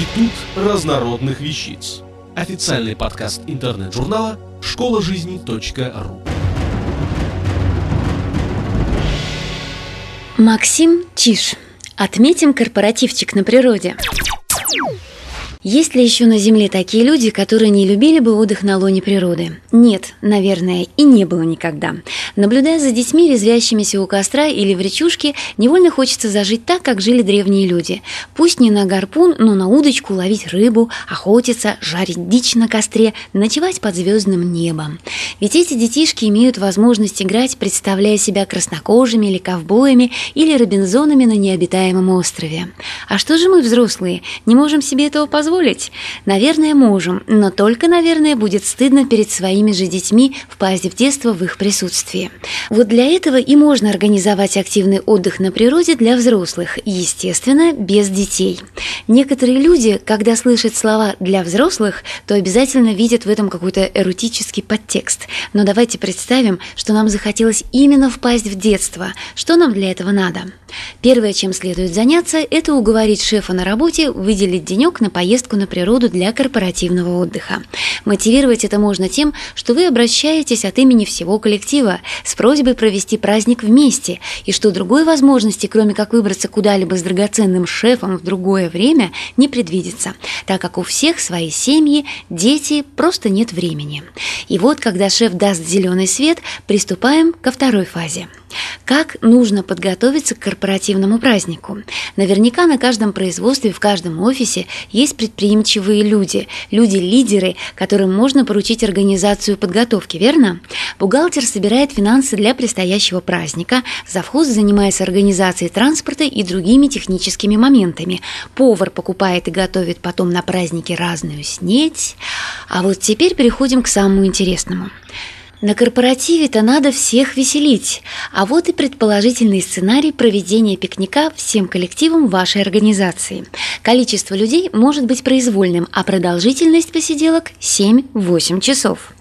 Институт разнородных вещиц. Официальный подкаст интернет-журнала школа жизни.ру. Максим Чиш. Отметим корпоративчик на природе. Есть ли еще на Земле такие люди, которые не любили бы отдых на лоне природы? Нет, наверное, и не было никогда. Наблюдая за детьми, резвящимися у костра или в речушке, невольно хочется зажить так, как жили древние люди. Пусть не на гарпун, но на удочку ловить рыбу, охотиться, жарить дичь на костре, ночевать под звездным небом. Ведь эти детишки имеют возможность играть, представляя себя краснокожими или ковбоями, или робинзонами на необитаемом острове. А что же мы, взрослые, не можем себе этого позволить? Наверное, можем, но только, наверное, будет стыдно перед своими же детьми впасть в детство в их присутствии. Вот для этого и можно организовать активный отдых на природе для взрослых, естественно, без детей. Некоторые люди, когда слышат слова «для взрослых», то обязательно видят в этом какой-то эротический подтекст. Но давайте представим, что нам захотелось именно впасть в детство. Что нам для этого надо? Первое, чем следует заняться, это уговорить шефа на работе выделить денек на поездку на природу для корпоративного отдыха. Мотивировать это можно тем, что вы обращаетесь от имени всего коллектива с просьбой провести праздник вместе, и что другой возможности, кроме как выбраться куда-либо с драгоценным шефом в другое время, не предвидится, так как у всех свои семьи, дети, просто нет времени. И вот, когда шеф даст зеленый свет, приступаем ко второй фазе – как нужно подготовиться к корпоративному празднику? Наверняка на каждом производстве, в каждом офисе есть предприимчивые люди, люди-лидеры, которым можно поручить организацию подготовки, верно? Бухгалтер собирает финансы для предстоящего праздника, завхоз занимается организацией транспорта и другими техническими моментами, повар покупает и готовит потом на празднике разную снеть. А вот теперь переходим к самому интересному – на корпоративе-то надо всех веселить, а вот и предположительный сценарий проведения пикника всем коллективам вашей организации. Количество людей может быть произвольным, а продолжительность посиделок 7-8 часов.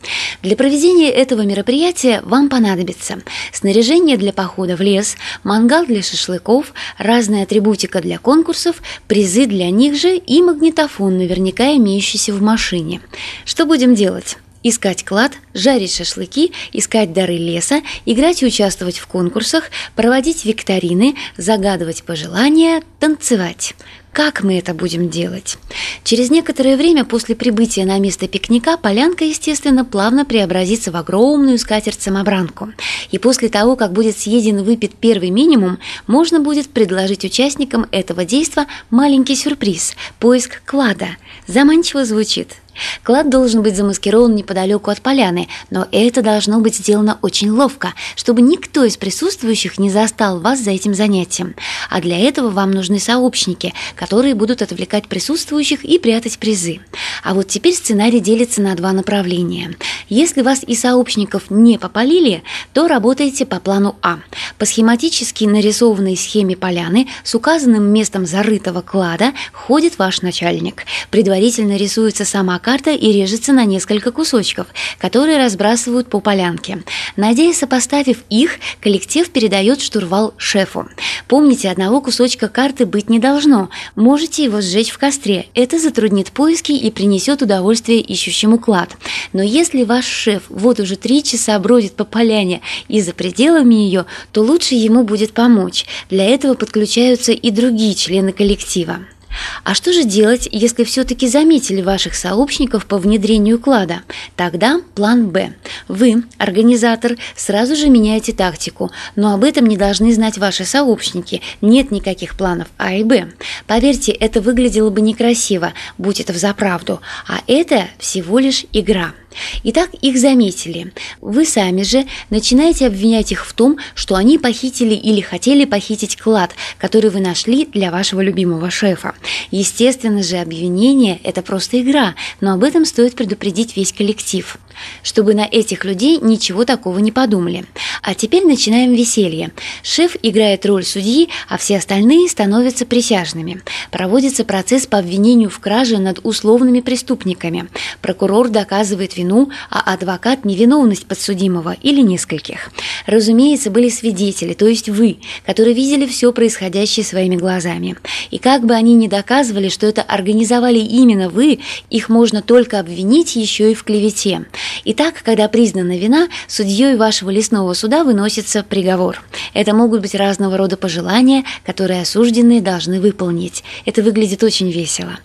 Для проведения этого мероприятия вам понадобится снаряжение для похода в лес, мангал для шашлыков, разная атрибутика для конкурсов, призы для них же и магнитофон, наверняка имеющийся в машине. Что будем делать? Искать клад, жарить шашлыки, искать дары леса, играть и участвовать в конкурсах, проводить викторины, загадывать пожелания, танцевать. Как мы это будем делать? Через некоторое время после прибытия на место пикника полянка, естественно, плавно преобразится в огромную скатерть-самобранку. И после того, как будет съеден и выпит первый минимум, можно будет предложить участникам этого действа маленький сюрприз – поиск клада. Заманчиво звучит – Клад должен быть замаскирован неподалеку от поляны, но это должно быть сделано очень ловко, чтобы никто из присутствующих не застал вас за этим занятием. А для этого вам нужны сообщники, которые будут отвлекать присутствующих и прятать призы. А вот теперь сценарий делится на два направления. Если вас и сообщников не попалили, то работаете по плану А. По схематически нарисованной схеме поляны с указанным местом зарытого клада ходит ваш начальник. Предварительно рисуется сама карта и режется на несколько кусочков, которые разбрасывают по полянке. Надеясь, сопоставив их, коллектив передает штурвал шефу. Помните, одного кусочка карты быть не должно. Можете его сжечь в костре. Это затруднит поиски и принесет удовольствие ищущему клад. Но если ваш шеф вот уже три часа бродит по поляне и за пределами ее, то лучше ему будет помочь. Для этого подключаются и другие члены коллектива. А что же делать, если все-таки заметили ваших сообщников по внедрению клада? Тогда план «Б». Вы, организатор, сразу же меняете тактику, но об этом не должны знать ваши сообщники. Нет никаких планов А и Б. Поверьте, это выглядело бы некрасиво, будь это взаправду, а это всего лишь игра. Итак, их заметили. Вы сами же начинаете обвинять их в том, что они похитили или хотели похитить клад, который вы нашли для вашего любимого шефа. Естественно же, обвинение – это просто игра, но об этом стоит предупредить весь коллектив. Чтобы на этих людей ничего такого не подумали. А теперь начинаем веселье. Шеф играет роль судьи, а все остальные становятся присяжными. Проводится процесс по обвинению в краже над условными преступниками. Прокурор доказывает вину, а адвокат – невиновность подсудимого или нескольких. Разумеется, были свидетели, то есть вы, которые видели все происходящее своими глазами. И как бы они ни доказывали, что это организовали именно вы, их можно только обвинить еще и в клевете. Итак, когда признана вина, судьей вашего лесного суда выносится приговор. Это могут быть разного рода пожелания, которые осужденные должны выполнить. Это выглядит очень весело.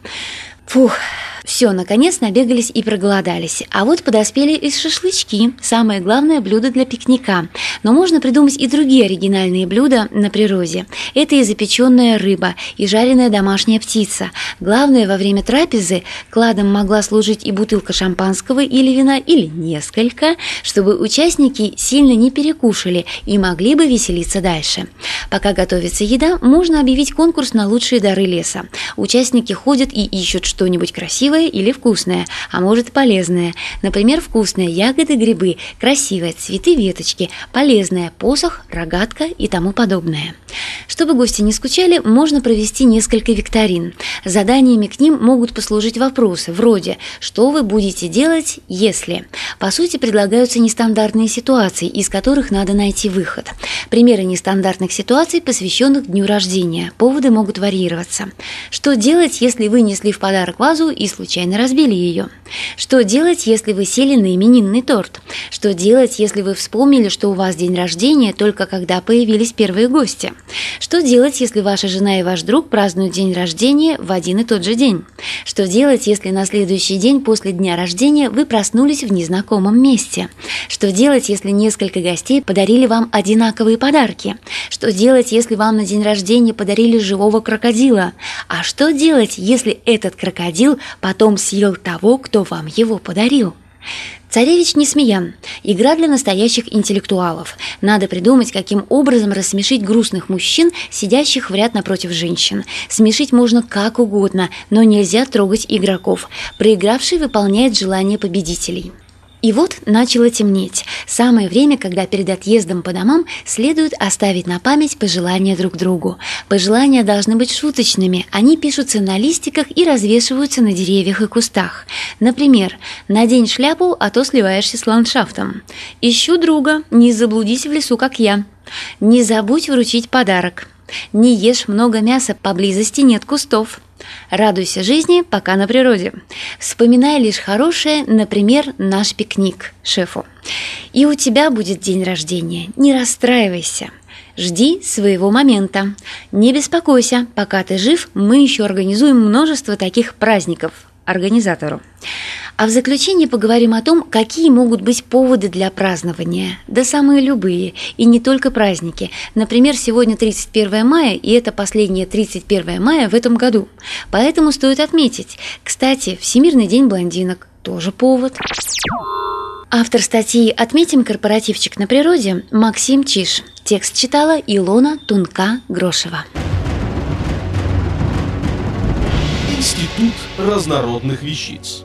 Фух, все, наконец набегались и проголодались. А вот подоспели и шашлычки, самое главное блюдо для пикника. Но можно придумать и другие оригинальные блюда на природе. Это и запеченная рыба, и жареная домашняя птица. Главное, во время трапезы кладом могла служить и бутылка шампанского или вина, или несколько, чтобы участники сильно не перекушали и могли бы веселиться дальше. Пока готовится еда, можно объявить конкурс на лучшие дары леса. Участники ходят и ищут что-нибудь красивое, красивое или вкусное, а может полезное. Например, вкусные ягоды, грибы, красивые цветы, веточки, полезное посох, рогатка и тому подобное. Чтобы гости не скучали, можно провести несколько викторин. Заданиями к ним могут послужить вопросы вроде «Что вы будете делать, если?». По сути, предлагаются нестандартные ситуации, из которых надо найти выход. Примеры нестандартных ситуаций, посвященных дню рождения. Поводы могут варьироваться. Что делать, если вы несли в подарок вазу и случайно случайно разбили ее? Что делать, если вы сели на именинный торт? Что делать, если вы вспомнили, что у вас день рождения только когда появились первые гости? Что делать, если ваша жена и ваш друг празднуют день рождения в один и тот же день? Что делать, если на следующий день после дня рождения вы проснулись в незнакомом месте? Что делать, если несколько гостей подарили вам одинаковые подарки? Что делать, если вам на день рождения подарили живого крокодила? А что делать, если этот крокодил потом съел того, кто вам его подарил? Царевич Несмеян. Игра для настоящих интеллектуалов. Надо придумать, каким образом рассмешить грустных мужчин, сидящих в ряд напротив женщин. Смешить можно как угодно, но нельзя трогать игроков. Проигравший выполняет желания победителей. И вот начало темнеть. Самое время, когда перед отъездом по домам следует оставить на память пожелания друг другу. Пожелания должны быть шуточными. Они пишутся на листиках и развешиваются на деревьях и кустах. Например, «Надень шляпу, а то сливаешься с ландшафтом». «Ищу друга, не заблудись в лесу, как я». «Не забудь вручить подарок». «Не ешь много мяса, поблизости нет кустов». Радуйся жизни, пока на природе. Вспоминай лишь хорошее, например, наш пикник шефу. И у тебя будет день рождения. Не расстраивайся. Жди своего момента. Не беспокойся, пока ты жив, мы еще организуем множество таких праздников организатору. А в заключение поговорим о том, какие могут быть поводы для празднования. Да самые любые, и не только праздники. Например, сегодня 31 мая, и это последнее 31 мая в этом году. Поэтому стоит отметить. Кстати, Всемирный день блондинок тоже повод. Автор статьи «Отметим корпоративчик на природе» Максим Чиш. Текст читала Илона Тунка-Грошева. Институт разнородных вещиц.